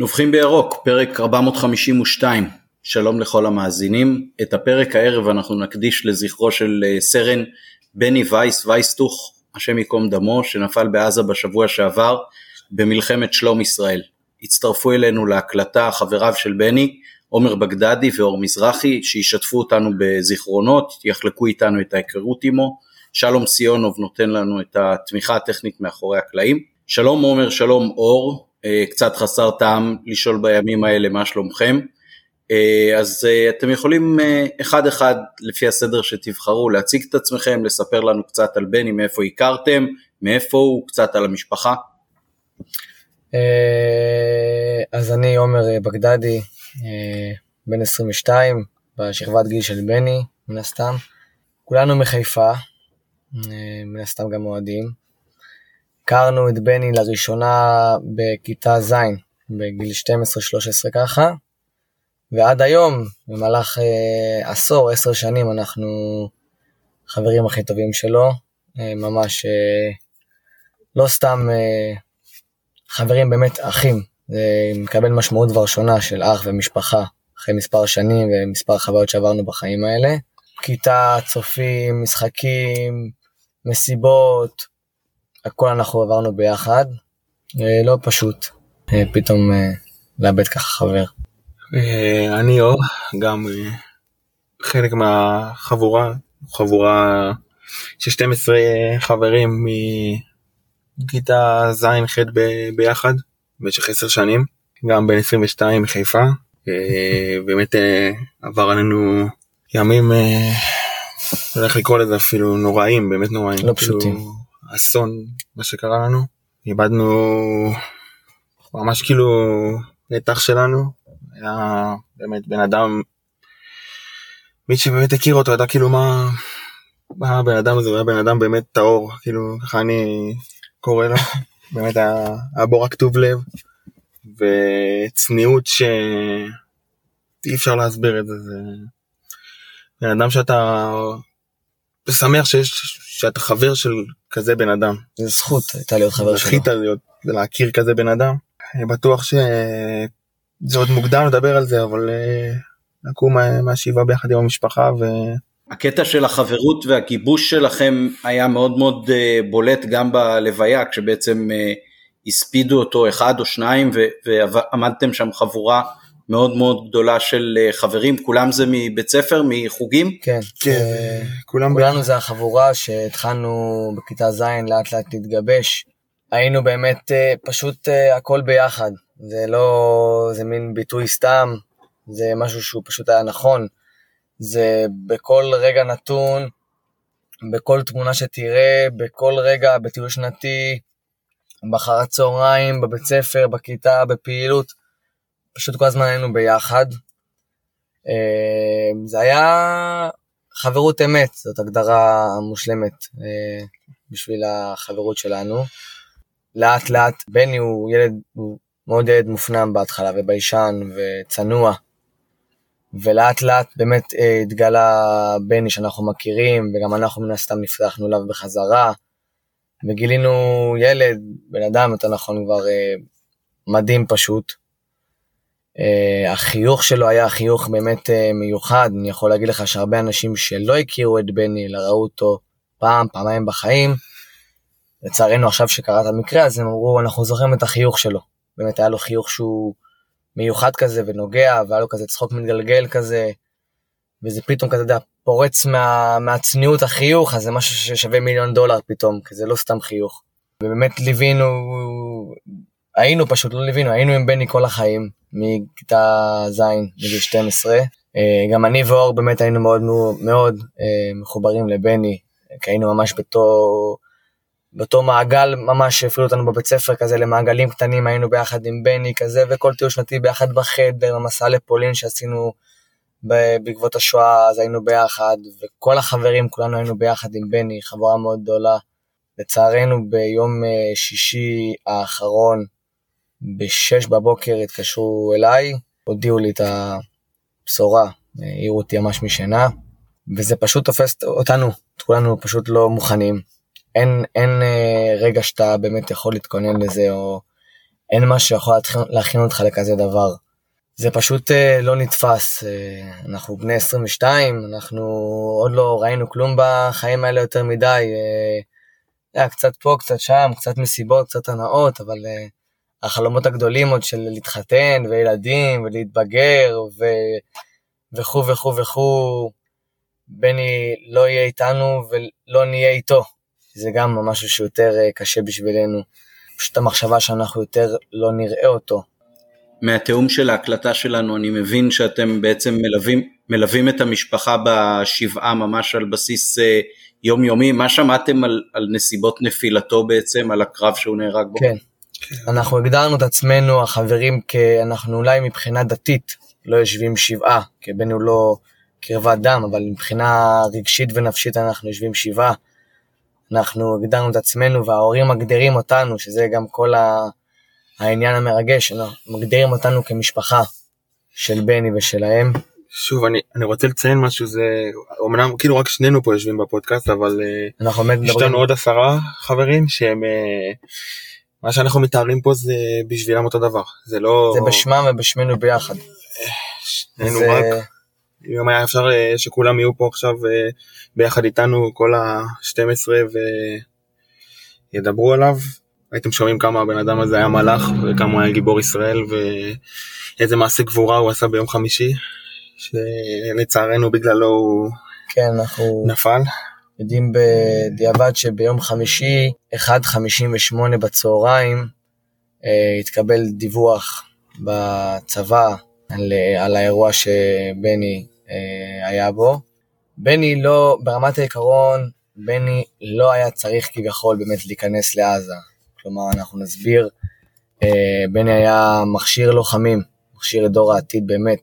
נובחים בירוק, פרק 452. שלום לכל המאזינים. את הפרק הערב אנחנו נקדיש לזכרו של אה, סרן בני וייס וייסטוך, השם ייקום דמו, שנפל בעזה בשבוע שעבר במלחמת שלום ישראל. הצטרפו אלינו להקלטה חבריו של בני, עומר בגדדי ואור מזרחי, שישתפו אותנו בזיכרונות, יחלקו איתנו את ההיכרות עמו. שלום סיונוב נותן לנו את התמיכה הטכנית מאחורי הקלעים. שלום עומר, שלום אור, קצת חסר טעם לשאול בימים האלה מה שלומכם. אה, אז אה, אתם יכולים אחד אחד לפי הסדר שתבחרו להציג את עצמכם, לספר לנו קצת על בני, מאיפה הכרתם, מאיפה הוא, קצת על המשפחה. אז אני עומר בגדדי, בן 22, בשכבת גיל של בני, מן הסתם. כולנו מחיפה, מן הסתם גם אוהדים. הכרנו את בני לראשונה בכיתה ז', בגיל 12-13 ככה, ועד היום, במהלך אה, עשור, עשר שנים, אנחנו חברים הכי טובים שלו, אה, ממש אה, לא סתם אה, חברים, באמת אחים, זה מקבל משמעות כבר שונה של אח ומשפחה, אחרי מספר שנים ומספר חוויות שעברנו בחיים האלה. כיתה, צופים, משחקים, מסיבות, הכל אנחנו עברנו ביחד, אה, לא פשוט אה, פתאום אה, לאבד ככה חבר. אני אור, גם חלק מהחבורה, חבורה של 12 חברים מכיתה ז'-ח' ביחד במשך 10 שנים, גם בן 22 מחיפה, באמת עבר עלינו ימים, לא יודע איך לקרוא לזה אפילו, נוראים, באמת נוראים. לא פשוטים. אסון מה שקרה לנו. איבדנו ממש כאילו נתח שלנו. היה באמת בן אדם מי שבאמת הכיר אותו ידע כאילו מה מה הבן אדם הזה היה בן אדם באמת טהור כאילו ככה אני קורא לו? באמת היה, היה בו רק טוב לב וצניעות שאי אפשר להסביר את זה זה בן אדם שאתה שמח שיש שאתה חבר של כזה בן אדם. זה זכות הייתה להיות חבר שלו. זכית להיות, להכיר כזה בן אדם. אני בטוח שזה עוד מוקדם לדבר על זה, אבל אה, לקום מהשבעה ביחד עם המשפחה ו... הקטע של החברות והגיבוש שלכם היה מאוד מאוד אה, בולט גם בלוויה, כשבעצם אה, הספידו אותו אחד או שניים ועמדתם שם חבורה מאוד מאוד גדולה של אה, חברים, כולם זה מבית ספר, מחוגים? כן, כן, אה, כולם כולנו זה החבורה שהתחלנו בכיתה ז' לאט לאט להתגבש. היינו באמת אה, פשוט הכל ביחד, זה לא, זה מין ביטוי סתם, זה משהו שהוא פשוט היה נכון. זה בכל רגע נתון, בכל תמונה שתראה, בכל רגע, בטיול שנתי, באחר הצהריים, בבית ספר, בכיתה, בפעילות. פשוט כל הזמן היינו ביחד. אה, זה היה חברות אמת, זאת הגדרה מושלמת אה, בשביל החברות שלנו. לאט לאט בני הוא ילד, הוא מאוד ילד מופנם בהתחלה וביישן וצנוע. ולאט לאט באמת אה, התגלה בני שאנחנו מכירים, וגם אנחנו מן הסתם נפתחנו אליו בחזרה, וגילינו ילד, בן אדם יותר נכון כבר מדהים פשוט, Uh, החיוך שלו היה חיוך באמת uh, מיוחד, אני יכול להגיד לך שהרבה אנשים שלא הכירו את בני, אלא ראו אותו פעם, פעמיים בחיים, לצערנו עכשיו שקרה את המקרה הזה, הם אמרו, אנחנו זוכרים את החיוך שלו. באמת היה לו חיוך שהוא מיוחד כזה ונוגע, והיה לו כזה צחוק מתגלגל כזה, וזה פתאום כזה, אתה יודע, פורץ מה, מהצניעות החיוך, אז זה משהו ששווה מיליון דולר פתאום, כי זה לא סתם חיוך. ובאמת ליווינו, היינו פשוט, לא ליווינו, היינו עם בני כל החיים. מכיתה ז' מגיל 12. אה, גם אני ואור באמת היינו מאוד מאוד אה, מחוברים לבני, כי היינו ממש באותו, באותו מעגל, ממש הפעילו אותנו בבית ספר כזה למעגלים קטנים, היינו ביחד עם בני כזה, וכל טיול שנתי ביחד בחדר, המסע לפולין שעשינו בעקבות השואה, אז היינו ביחד, וכל החברים, כולנו היינו ביחד עם בני, חברה מאוד גדולה. לצערנו ביום אה, שישי האחרון, בשש בבוקר התקשרו אליי, הודיעו לי את הבשורה, העירו אותי ממש משינה, וזה פשוט תופס אותנו, את כולנו פשוט לא מוכנים. אין, אין אה, רגע שאתה באמת יכול להתכונן לזה, או אין מה שיכול להכין אותך לכזה דבר. זה פשוט אה, לא נתפס. אה, אנחנו בני 22, אנחנו עוד לא ראינו כלום בחיים האלה יותר מדי. היה קצת פה, קצת שם, קצת מסיבות, קצת הנאות, אבל החלומות הגדולים עוד של להתחתן וילדים ולהתבגר ו... וכו' וכו' וכו', בני לא יהיה איתנו ולא נהיה איתו. זה גם משהו שיותר קשה בשבילנו. פשוט המחשבה שאנחנו יותר לא נראה אותו. מהתיאום של ההקלטה שלנו אני מבין שאתם בעצם מלווים, מלווים את המשפחה בשבעה ממש על בסיס אה, יומיומי, מה שמעתם על, על נסיבות נפילתו בעצם, על הקרב שהוא נהרג בו? כן, כן. אנחנו הגדרנו את עצמנו, החברים, כי אנחנו אולי מבחינה דתית לא יושבים שבעה, כי בינינו לא קרבת דם, אבל מבחינה רגשית ונפשית אנחנו יושבים שבעה. אנחנו הגדרנו את עצמנו וההורים מגדירים אותנו, שזה גם כל העניין המרגש, מגדירים אותנו כמשפחה של בני ושלהם. שוב, אני, אני רוצה לציין משהו, זה אמנם כאילו רק שנינו פה יושבים בפודקאסט, אבל אה, אנחנו באמת יש לנו עוד עשרה חברים שהם, אה, מה שאנחנו מתארים פה זה בשבילם אותו דבר, זה לא... זה בשמם ובשמנו ביחד. שנינו זה... רק... אם היה אפשר אה, שכולם יהיו פה עכשיו אה, ביחד איתנו כל ה-12 וידברו עליו, הייתם שומעים כמה הבן אדם הזה היה מלאך וכמה הוא היה גיבור ישראל ואיזה מעשה גבורה הוא עשה ביום חמישי, שלצערנו בגללו הוא כן, אנחנו נפל. יודעים בדיעבד שביום חמישי, 1.58 בצהריים, אה, התקבל דיווח בצבא על, על האירוע שבני אה, היה בו. בני לא, ברמת העיקרון, בני לא היה צריך כביכול באמת להיכנס לעזה. כלומר, אנחנו נסביר, אה, בני היה מכשיר לוחמים, מכשיר את דור העתיד באמת.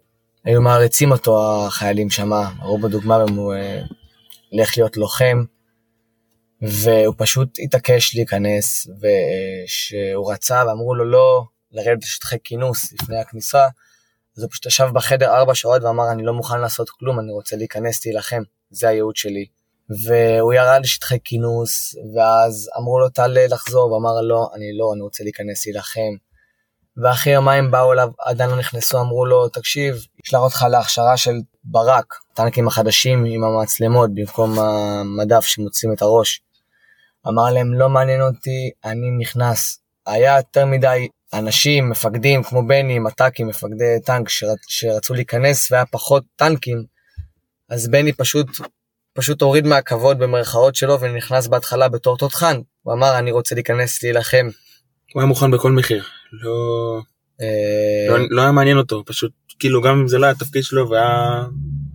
היו מעריצים אותו החיילים שם, ראו בדוגמה הולך להיות לוחם, והוא פשוט התעקש להיכנס, ושהוא רצה ואמרו לו לא לרדת לשטחי כינוס לפני הכניסה, אז הוא פשוט ישב בחדר ארבע שעות ואמר, אני לא מוכן לעשות כלום, אני רוצה להיכנס, להילחם, זה הייעוד שלי. והוא ירד לשטחי כינוס, ואז אמרו לו, תעלה לחזור, ואמר, לא, אני לא, אני רוצה להיכנס, להילחם. ואחרי יומיים באו אליו, עדיין לא נכנסו, אמרו לו, תקשיב, אשלח אותך להכשרה של ברק, טנקים החדשים עם המצלמות במקום המדף שמוצאים את הראש. אמר להם, לא מעניין אותי, אני נכנס. היה יותר מדי אנשים, מפקדים כמו בני, מט"קים, מפקדי טנק שרצ, שרצו להיכנס והיה פחות טנקים, אז בני פשוט, פשוט הוריד מהכבוד במרכאות שלו ונכנס בהתחלה בתור תותחן. הוא אמר, אני רוצה להיכנס להילחם. הוא היה מוכן בכל מחיר. לא... אה, לא, לא היה מעניין אותו, פשוט, כאילו, גם אם זה לא היה התפקיד שלו והיה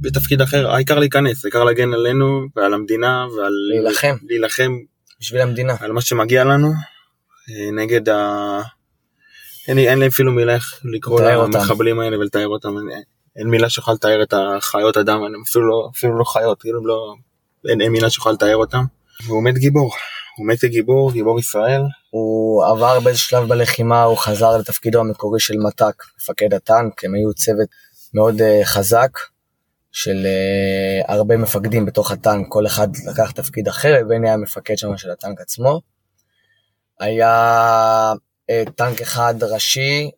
בתפקיד אחר, העיקר להיכנס, העיקר להגן עלינו ועל המדינה ועל... להילחם. להילחם. בשביל המדינה. על מה שמגיע לנו, אה, נגד ה... אין לי, אין לי אפילו מילה איך לקרוא למחבלים האלה ולתאר אותם, אין, אין מילה שיכולה לתאר את החיות אדם, אני אפילו לא, אפילו לא חיות, כאילו לא, אין, אין מילה שיכולה לתאר אותם. והוא מת גיבור, הוא מת כגיבור, גיבור ישראל. הוא עבר באיזה שלב בלחימה, הוא חזר לתפקידו המקורי של מת"ק, מפקד הטנק, הם היו צוות מאוד uh, חזק של uh, הרבה מפקדים בתוך הטנק, כל אחד לקח תפקיד אחר, ובני היה מפקד שם של הטנק עצמו. היה אה, טנק אחד ראשי,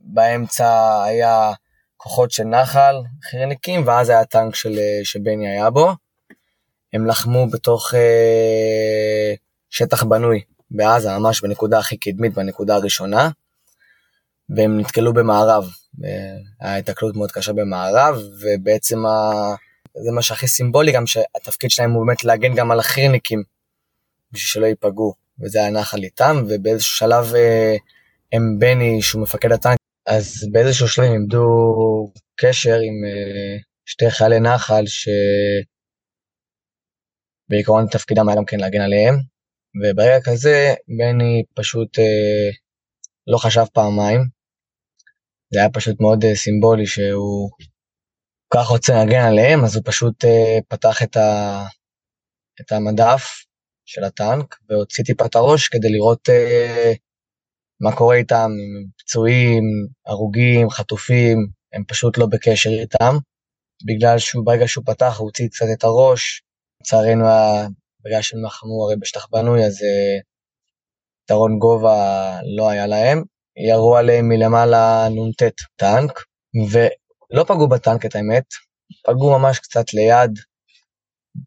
באמצע היה כוחות של נחל, חירניקים, ואז היה טנק של, שבני היה בו. הם לחמו בתוך אה, שטח בנוי בעזה, ממש בנקודה הכי קדמית, בנקודה הראשונה, והם נתקלו במערב. היה התקלות מאוד קשה במערב, ובעצם ה... זה מה שהכי סימבולי גם, שהתפקיד שלהם הוא באמת להגן גם על החירניקים, בשביל שלא ייפגעו. וזה היה נחל איתם, ובאיזשהו שלב אה, הם בני, שהוא מפקד הטנק, אז באיזשהו שלב הם עמדו קשר עם אה, שתי חיילי נחל, שבעיקרון תפקידם היה גם כן להגן עליהם, וברגע כזה בני פשוט אה, לא חשב פעמיים, זה היה פשוט מאוד סימבולי שהוא כך רוצה להגן עליהם, אז הוא פשוט פתח את, ה, את המדף של הטנק, והוציא טיפה את הראש כדי לראות אה, מה קורה איתם, עם פצועים, הרוגים, חטופים, הם פשוט לא בקשר איתם, בגלל שהוא ברגע שהוא פתח הוא הוציא קצת את הראש, לצערנו בגלל שהם לחמו הרי בשטח בנוי אז אה, יתרון גובה לא היה להם, ירו עליהם מלמעלה נ"ט טנק, ולא פגעו בטנק את האמת, פגעו ממש קצת ליד,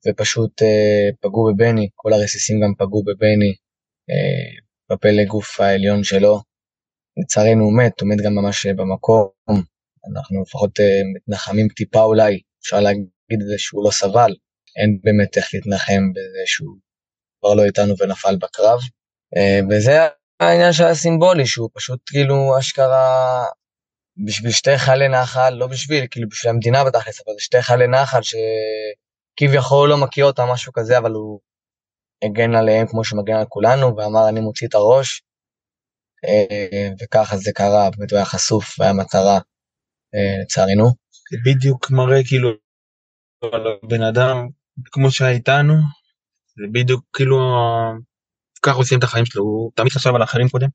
ופשוט אה, פגעו בבני, כל הרסיסים גם פגעו בבני, אה, בפלג גוף העליון שלו. לצערנו הוא מת, הוא מת גם ממש במקום, אנחנו לפחות אה, מתנחמים טיפה אולי, אפשר להגיד את זה שהוא לא סבל, אין באמת איך להתנחם בזה שהוא כבר לא איתנו ונפל בקרב. אה, וזה העניין של הסימבולי, שהוא פשוט כאילו אשכרה בשביל שתי חיילי נחל, לא בשביל, כאילו בשביל המדינה בתכלס, אבל זה שתי חיילי נחל שכביכול לא מכיר אותם, משהו כזה, אבל הוא הגן עליהם כמו שהוא מגן על כולנו, ואמר אני מוציא את הראש, אה, וככה זה קרה, באמת הוא היה חשוף, והיה מטרה, אה, לצערנו. זה בדיוק מראה כאילו על הבן אדם כמו שהיה איתנו, זה בדיוק כאילו ככה עושים את החיים שלו, הוא תמיד חשב על האחרים קודם.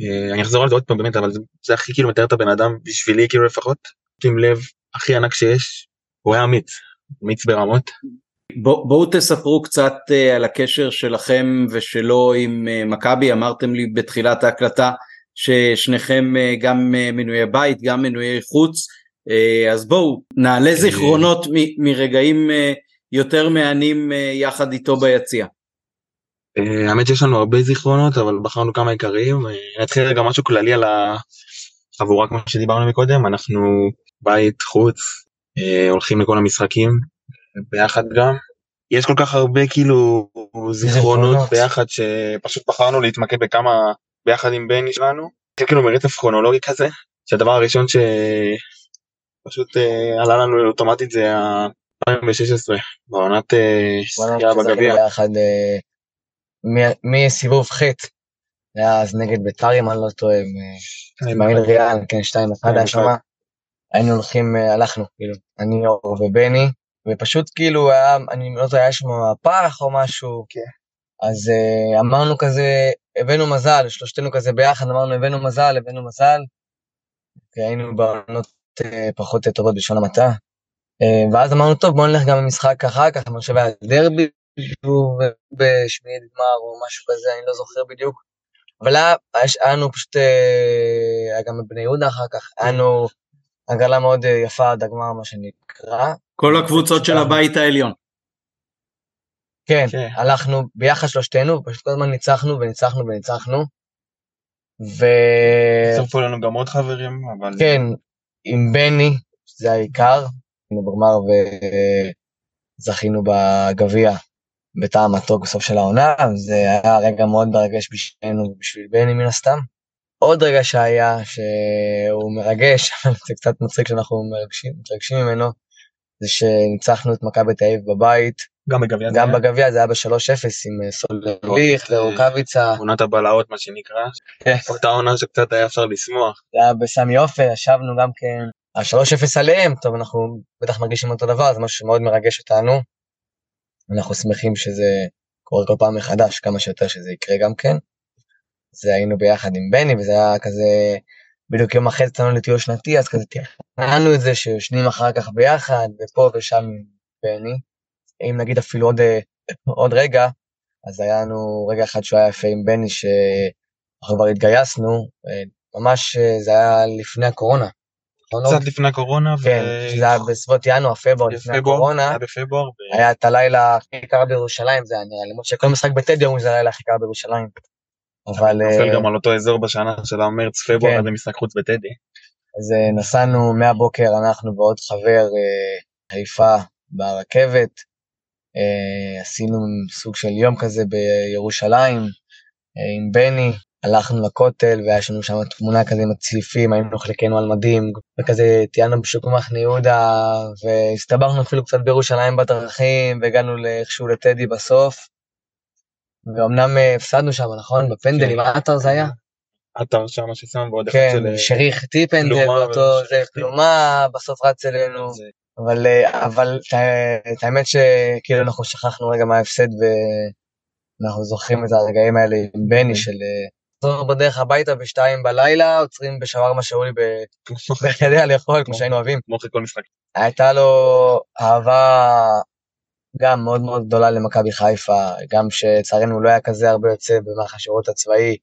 אה, אני אחזור על זה עוד פעם באמת, אבל זה, הכי כאילו מתאר את הבן אדם, בשבילי כאילו לפחות, עם לב הכי ענק שיש, הוא היה אמיץ, אמיץ ברמות. בוא, בואו תספרו קצת uh, על הקשר שלכם ושלו עם uh, מכבי, אמרתם לי בתחילת ההקלטה ששניכם גם מנויי בית, גם מנויי חוץ, אז בואו נעלה זיכרונות מ- מרגעים יותר מהנים uh, יחד איתו ביציע. Uh, האמת שיש לנו הרבה זיכרונות, אבל בחרנו כמה עיקריים. Uh, נתחיל רגע משהו כללי על החבורה כמו שדיברנו מקודם, אנחנו בית, חוץ, הולכים לכל המשחקים, ביחד גם. יש כל כך הרבה כאילו זיכרונות ביחד שפשוט בחרנו להתמקד בכמה ביחד עם בני שלנו. זה כאילו מרצף כרונולוגי כזה, שהדבר הראשון שפשוט אה, עלה לנו אוטומטית זה ה-2016, בעונת אה, שחייה בגביע. אה, מסיבוב ח' היה אז נגד בית"ר אם אני לא טועה, עם העיל ריאל, כן, 2-1 היה שמה. היינו הולכים, הלכנו, כאילו, אני אור ובני, ופשוט כאילו היה, אני לא יודע, היה שם מהפך או משהו, כן. אז אמרנו כזה, הבאנו מזל, שלושתנו כזה ביחד, אמרנו הבאנו מזל, הבאנו מזל, כי היינו בעונות פחות טובות בשעון המעטה. Uh, ואז אמרנו, טוב, בואו נלך גם למשחק אחר כך, אני חושב היה דרבי, בשמיעית גמר או משהו כזה, אני לא זוכר בדיוק. אבל היה, היה לנו פשוט, היה גם בבני יהודה אחר כך, היה לנו הגרלה מאוד יפה עד הגמר, מה שנקרא. כל הקבוצות של הבית העליון. כן, כן, הלכנו ביחד שלושתנו, פשוט כל הזמן ניצחנו וניצחנו וניצחנו. ו... הצטרפו לנו גם עוד חברים, אבל... כן, עם בני, שזה העיקר, היינו בגמר וזכינו בגביע בטעם מתוק בסוף של העונה, זה היה רגע מאוד מרגש בשבילנו ובשביל בני מן הסתם. עוד רגע שהיה, שהוא מרגש, זה קצת מצחיק שאנחנו מרגשים, מתרגשים ממנו, זה שניצחנו את מכבי תל אביב בבית. גם בגביע זה גם בגביע זה היה ב-3-0 עם אה, סולליך ורוקאביצה. עונת הבלהות מה שנקרא. כן. אותה עונה שקצת היה אפשר לשמוח. זה היה בסמי עופר, ישבנו גם כן. ה-3-0 עליהם, טוב אנחנו בטח מרגישים אותו דבר, זה משהו שמאוד מרגש אותנו. אנחנו שמחים שזה קורה כל פעם מחדש, כמה שיותר שזה יקרה גם כן. זה היינו ביחד עם בני וזה היה כזה בדיוק יום אחרי יצאנו לטיול שנתי, אז כזה תכננו את זה שיושנים אחר כך ביחד, ופה ושם עם בני. אם נגיד אפילו עוד, עוד רגע, אז היה לנו רגע אחד שהוא היה יפה עם בני, שאנחנו כבר התגייסנו, אה, ממש אה, זה היה לפני הקורונה. נכון? קצת לפני הקורונה. כן, זה היה בסביבות ינואר, פברואר לפני הקורונה. היה בפברואר. היה את הלילה הכי קר בירושלים, זה היה נראה לי, למרות שכל משחק בטדי אומרים שזה הלילה הכי קר בירושלים. אבל... נופל אה, גם על אותו אזור בשנה של המרץ פברואר כן. במשחק חוץ בטדי. אז אה, נסענו מהבוקר אנחנו ועוד חבר אה, חיפה ברכבת, עשינו סוג של יום כזה בירושלים עם בני, הלכנו לכותל ויש לנו שם תמונה כזה עם הצליפים, היינו חלקנו על מדים, וכזה טיינו בשוק מחנה יהודה, והסתבכנו אפילו קצת בירושלים בדרכים, והגענו איכשהו לטדי בסוף. ואומנם אה, הפסדנו שם, נכון? בפנדלים, מה עטר זה היה? עטר שם ששם ועוד אחד של... כן, שריך טיפ פנדל, ואותו, זה פלומה, בסוף רץ אלינו. אבל, אה, אבל את האמת שכאילו אנחנו שכחנו רגע מההפסד ואנחנו זוכרים את הרגעים האלה עם בני כן. של אה, בדרך הביתה בשתיים בלילה, עוצרים בשווארמה שאולי בחדיה לאכול, כמו שהיינו אוהבים. כמו אחרי כל משחק. הייתה לו אהבה גם מאוד מאוד גדולה למכבי חיפה, גם שלצערנו לא היה כזה הרבה יוצא במערך השירות הצבאי,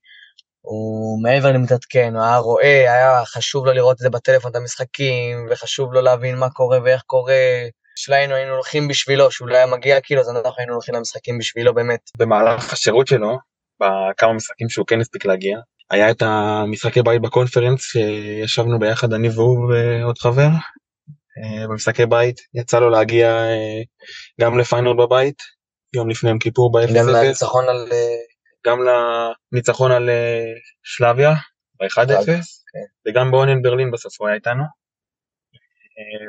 הוא מעבר למתעדכן, הוא היה רואה, היה חשוב לו לראות את זה בטלפון, את המשחקים, וחשוב לו להבין מה קורה ואיך קורה. שלנו היינו הולכים בשבילו, שהוא לא היה מגיע כאילו, אז אנחנו היינו הולכים למשחקים בשבילו באמת. במהלך השירות שלו, בכמה משחקים שהוא כן הספיק להגיע, היה את המשחקי בית בקונפרנס שישבנו ביחד אני והוא ועוד חבר. אה, במשחקי בית יצא לו להגיע אה, גם לפיינל בבית יום לפני יום כיפור ב-0-0. גם לניצחון על... אה, גם לניצחון על שלביה ב-1-0 כן. וגם באונן ברלין בסוף הוא היה איתנו.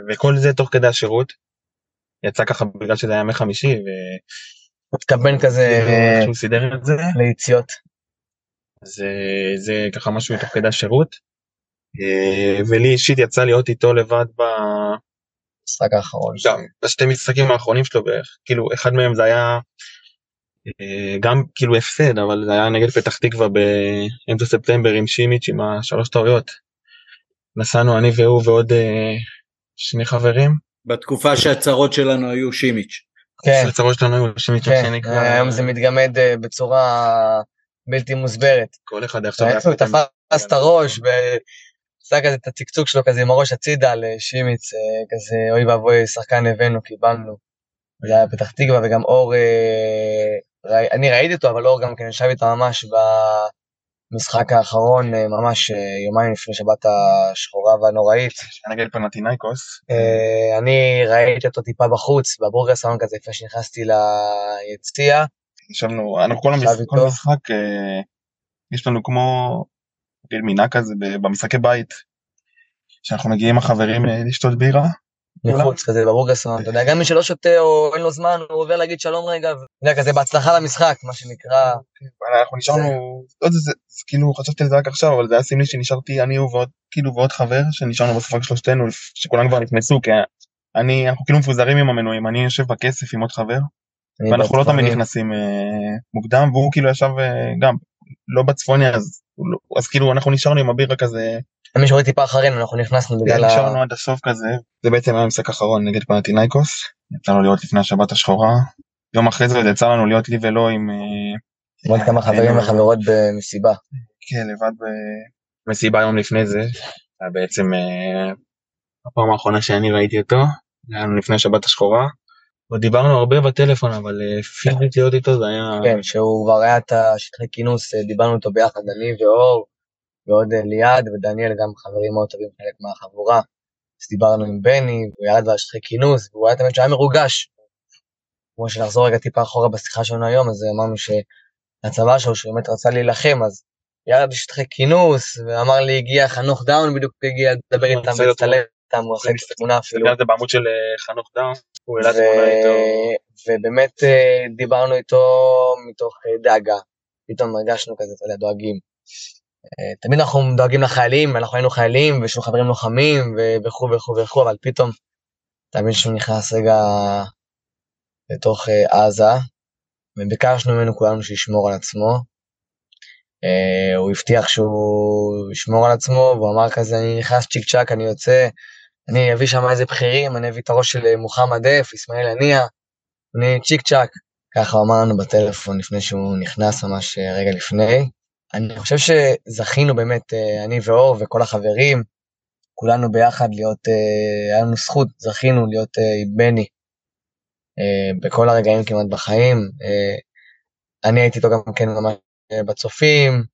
וכל זה תוך כדי השירות. יצא ככה בגלל שזה היה ימי חמישי התכוון כזה שהוא סידר את זה. ליציאות. אז זה ככה משהו תוך כדי השירות. ולי אישית יצא להיות איתו לבד ב... המשחק האחרון. גם בשתי משחקים האחרונים שלו בערך. כאילו אחד מהם זה היה גם כאילו הפסד אבל זה היה נגד פתח תקווה באמצע ספטמבר עם שימיץ' עם השלוש טעויות. נסענו אני והוא ועוד שני חברים. בתקופה שהצרות שלנו היו שימיץ'. כן. הצרות שלנו היו שימיץ'. כן, היום זה מתגמד בצורה בלתי מוסברת. כל אחד עכשיו... הוא תפס את הראש ועשה כזה את הצקצוק שלו כזה עם הראש הצידה לשימיץ, כזה אוי ואבוי שחקן הבאנו קיבלנו. זה היה פתח תקווה וגם אור, אני ראיתי אותו אבל אור גם כן ישב איתו ממש במשחק האחרון ממש יומיים לפני שבת השחורה והנוראית. נגד פנטינאיקוס. אני ראיתי אותו טיפה בחוץ בבורגרסון כזה לפני שנכנסתי ליציע. ישבנו, אנחנו כל המשחק, יש לנו כמו מנהג כזה במשחקי בית, שאנחנו מגיעים החברים לשתות בירה. מחוץ כזה בבורגסון, אתה יודע, גם מי שלא שותה או אין לו זמן, הוא עובר להגיד שלום רגע, אתה יודע, כזה בהצלחה למשחק, מה שנקרא. אנחנו נשארנו, לא יודע, זה כאילו חשבתי על זה רק עכשיו, אבל זה היה סמלי שנשארתי אני ועוד, כאילו ועוד חבר, שנשארנו בסוף רק שלושתנו, שכולם כבר נכנסו, כי אני, אנחנו כאילו מפוזרים עם המנויים, אני יושב בכסף עם עוד חבר, ואנחנו לא תמיד נכנסים מוקדם, והוא כאילו ישב גם לא בצפוני אז, אז כאילו אנחנו נשארנו עם הבירה כזה. מי שרואה טיפה אחרינו אנחנו נכנסנו בגלל ה... נשארנו עד הסוף כזה, זה בעצם היה משחק אחרון נגד פנטינאיקוס, יצא לנו להיות לפני השבת השחורה, יום אחרי זה יצא לנו להיות לי ולא עם... עוד כמה חברים וחברות במסיבה. כן, לבד במסיבה יום לפני זה, היה בעצם הפעם האחרונה שאני ראיתי אותו, היה לנו לפני השבת השחורה. עוד דיברנו הרבה בטלפון אבל פיזית להיות איתו זה היה כן שהוא כבר היה את השטחי כינוס דיברנו איתו ביחד אני ואור ועוד ליעד ודניאל גם חברים מאוד טובים חלק מהחבורה. אז דיברנו עם בני הוא ירד בשטחי כינוס והוא היה תמיד שהיה מרוגש. כמו שנחזור רגע טיפה אחורה בשיחה שלנו היום אז אמרנו שהצבא שלו שהוא באמת רצה להילחם אז ירד בשטחי כינוס ואמר לי הגיע חנוך דאום בדיוק הגיע לדבר איתם ולהצטלם איתם הוא עושה תמונה אפילו. זה בעמוד של חנוך דאום. ובאמת דיברנו איתו מתוך דאגה, פתאום הרגשנו כזה, אתה יודע, דואגים. תמיד אנחנו דואגים לחיילים, אנחנו היינו חיילים ויש לנו חברים לוחמים וכו' וכו' וכו', אבל פתאום תמיד שהוא נכנס רגע לתוך עזה, וביקשנו ממנו כולנו שישמור על עצמו. הוא הבטיח שהוא ישמור על עצמו, והוא אמר כזה, אני נכנס צ'יק צ'אק, אני יוצא, אני אביא שם איזה בכירים, אני אביא את הראש של מוחמד דף, אסמאעיל הנייה, אני צ'יק צ'אק. ככה הוא אמר לנו בטלפון לפני שהוא נכנס ממש רגע לפני. אני חושב שזכינו באמת, אני ואור וכל החברים, כולנו ביחד להיות, היה לנו זכות, זכינו להיות עם בני בכל הרגעים כמעט בחיים. אני הייתי איתו גם כן ממש בצופים,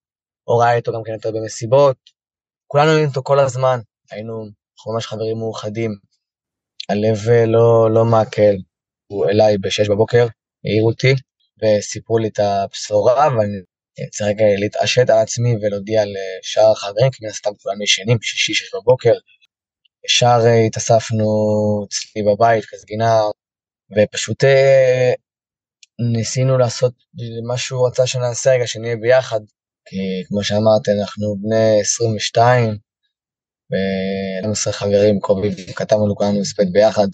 אור היה איתו גם כן יותר במסיבות, כולנו היינו איתו כל הזמן, היינו אנחנו ממש חברים מאוחדים. הלב לא, לא מעכל. הוא אליי בשש בבוקר, העירו אותי וסיפרו לי את הבשורה ואני צריך רגע להתעשת על עצמי ולהודיע לשאר החברים, כי מן הסתם כולם ישנים, שישי שש בבוקר. ישר התאספנו אצלי בבית, כזה גינה, ופשוט ניסינו לעשות מה שהוא רצה שנעשה רגע, שנהיה ביחד. כי כמו שאמרת, אנחנו בני 22, ו-12 חברים, קובי כתבנו כולנו הספד ביחד.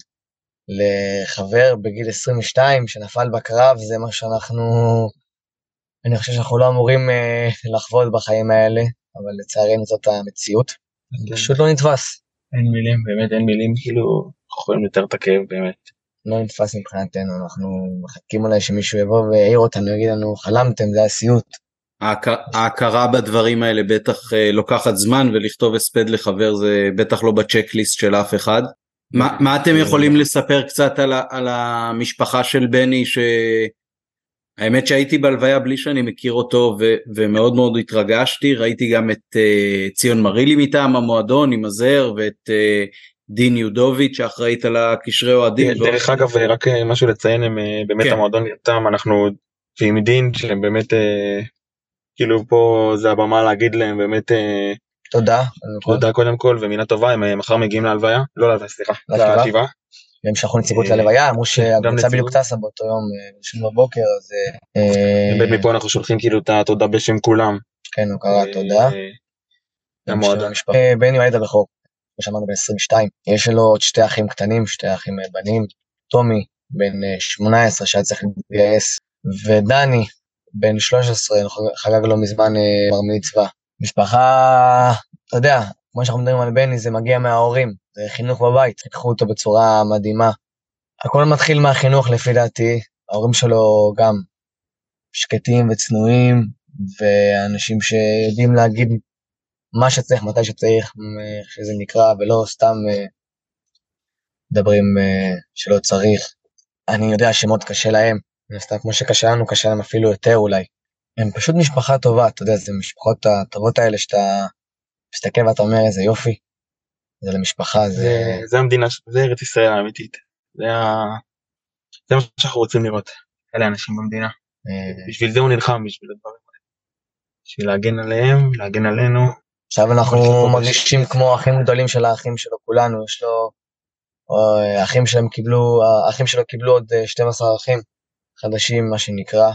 לחבר בגיל 22 שנפל בקרב, זה מה שאנחנו, אני חושב שאנחנו לא אמורים uh, לחוות בחיים האלה, אבל לצערנו זאת המציאות. פשוט לא נתפס. אין מילים, באמת אין מילים, כאילו, יכולים יותר את הכאב באמת. לא נתפס מבחינתנו, אנחנו מחכים אולי שמישהו יבוא ויעיר אותנו, יגיד לנו, חלמתם, זה היה סיוט. ההכרה בדברים האלה בטח אה, לוקחת זמן ולכתוב הספד לחבר זה בטח לא בצ'קליסט של אף אחד. מה, מה אתם יכולים לספר קצת על, על המשפחה של בני שהאמת שהייתי בהלוויה בלי שאני מכיר אותו ו, ומאוד מאוד התרגשתי ראיתי גם את uh, ציון מרילי מטעם המועדון עם הזר ואת uh, דין יודוביץ' שאחראית על הקשרי אוהדים. דרך אגב רק משהו לציין הם באמת כן. המועדון נרתם אנחנו ועם דין שהם באמת כאילו פה זה הבמה להגיד להם באמת אה, תודה. תודה קודם כל ומילה טובה הם אה, מחר מגיעים להלוויה לא להלוויה סליחה לשבעה. והם שלחו נציגות אה, ללוויה אמרו שהקבוצה בדיוק טסה באותו יום בשביל בבוקר אז באמת מפה אנחנו שולחים כאילו את התודה בשם כולם. כן הוא קרא תודה. בני הוא הילד הבכור. כמו שאמרנו בן 22 יש לו עוד שתי אחים קטנים שתי אחים בנים טומי בן 18 שהיה צריך להתגייס ודני בן 13, חגג לא מזמן אה, בר מצווה. משפחה, אתה יודע, כמו שאנחנו מדברים על בני, זה מגיע מההורים, זה חינוך בבית, חינכו אותו בצורה מדהימה. הכל מתחיל מהחינוך לפי דעתי, ההורים שלו גם שקטים וצנועים, ואנשים שיודעים להגיד מה שצריך, מתי שצריך, שזה נקרא, ולא סתם אה, מדברים אה, שלא צריך. אני יודע שמאוד קשה להם, מן הסתם כמו שקשה לנו, קשה להם אפילו יותר אולי. הם פשוט משפחה טובה, אתה יודע, זה משפחות הטובות האלה שאתה מסתכל ואתה אומר איזה יופי. זה למשפחה, זה... זה, זה המדינה, זה ארץ ישראל האמיתית. זה, ה... זה מה שאנחנו רוצים לראות, אלה אנשים במדינה. אה, בשביל זה הוא נלחם, בשביל הדברים האלה. בשביל להגן עליהם, להגן עלינו. עכשיו אנחנו מרגישים כמו אחים גדולים של האחים שלו, כולנו, יש לו... האחים שלהם קיבלו, האחים שלו קיבלו עוד 12 אה, אחים. חדשים, מה שנקרא.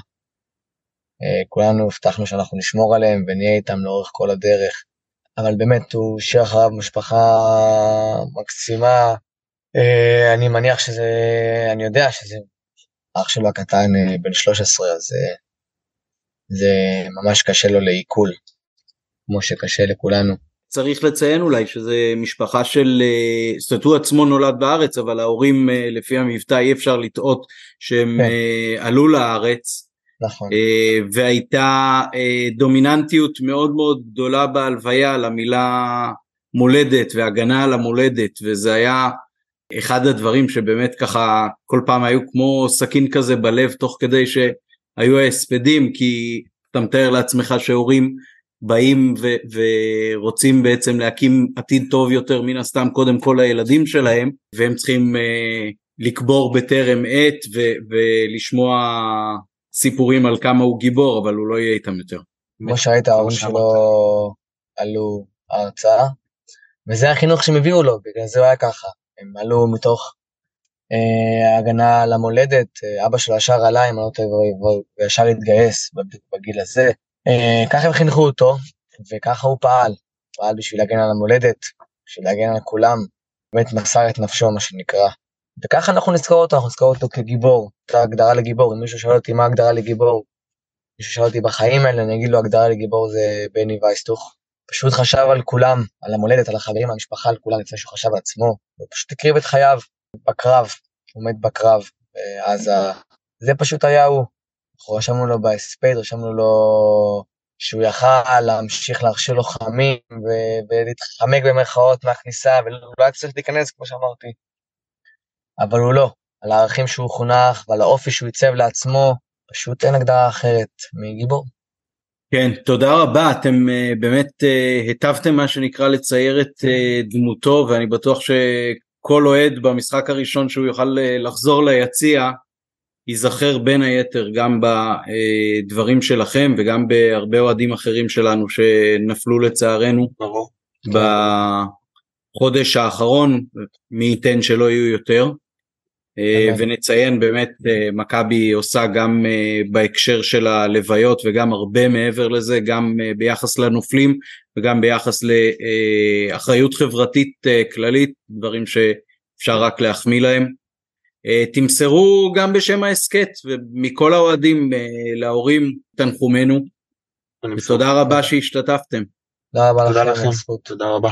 אה, כולנו הבטחנו שאנחנו נשמור עליהם ונהיה איתם לאורך כל הדרך. אבל באמת, הוא השאיר אחריו משפחה מקסימה. אה, אני מניח שזה, אני יודע שזה אח שלו הקטן אה, בן 13, אז זה ממש קשה לו לעיכול, כמו שקשה לכולנו. צריך לציין אולי שזה משפחה של, אה, זאת אומרת הוא עצמו נולד בארץ אבל ההורים אה, לפי המבטא אי אפשר לטעות שהם כן. אה, עלו לארץ. נכון. והייתה דומיננטיות מאוד מאוד גדולה בהלוויה למילה מולדת והגנה על המולדת וזה היה אחד הדברים שבאמת ככה כל פעם היו כמו סכין כזה בלב תוך כדי שהיו ההספדים כי אתה מתאר לעצמך שהורים באים ו- ורוצים בעצם להקים עתיד טוב יותר מן הסתם קודם כל לילדים שלהם והם צריכים uh, לקבור בטרם עת ו- ולשמוע סיפורים על כמה הוא גיבור אבל הוא לא יהיה איתם יותר. כמו שהיית ההורים שלו עלו הרצאה וזה החינוך שהם הביאו לו בגלל זה הוא היה ככה. הם עלו מתוך uh, הגנה על המולדת uh, אבא שלו ישר עלה אם אני לא טועה וישר התגייס בגיל הזה. אה, ככה הם חינכו אותו, וככה הוא פעל. פעל בשביל להגן על המולדת, בשביל להגן על כולם, באמת מסר את נפשו, מה שנקרא. וככה אנחנו נזכור אותו, אנחנו נזכור אותו כגיבור, את ההגדרה לגיבור. אם מישהו שואל אותי מה ההגדרה לגיבור, מישהו שואל אותי בחיים האלה, אני אגיד לו הגדרה לגיבור זה בני וייסטוך. פשוט חשב על כולם, על המולדת, על החברים, על המשפחה, על כולם, לפני שהוא חשב על עצמו. הוא פשוט הקריב את חייו בקרב, הוא מת בקרב בעזה. זה פשוט היה הוא. אנחנו רשמנו לו בהספד, רשמנו לו שהוא יכל להמשיך להכשיר לוחמים ולהתחמק במרכאות מהכניסה, ולא היה צריך להיכנס, כמו שאמרתי. אבל הוא לא, על הערכים שהוא חונך ועל האופי שהוא ייצב לעצמו, פשוט אין הגדרה אחרת מגיבור. כן, תודה רבה, אתם uh, באמת uh, היטבתם מה שנקרא לצייר את uh, דמותו, ואני בטוח שכל אוהד במשחק הראשון שהוא יוכל uh, לחזור ליציע, ייזכר בין היתר גם בדברים שלכם וגם בהרבה אוהדים אחרים שלנו שנפלו לצערנו בחודש האחרון, מי ייתן שלא יהיו יותר. ונציין באמת מכבי עושה גם בהקשר של הלוויות וגם הרבה מעבר לזה גם ביחס לנופלים וגם ביחס לאחריות חברתית כללית דברים שאפשר רק להחמיא להם. אה, תמסרו גם בשם ההסכת ומכל האוהדים אה, להורים תנחומינו ותודה רבה שהשתתפתם. תודה רבה לכם. תודה רבה.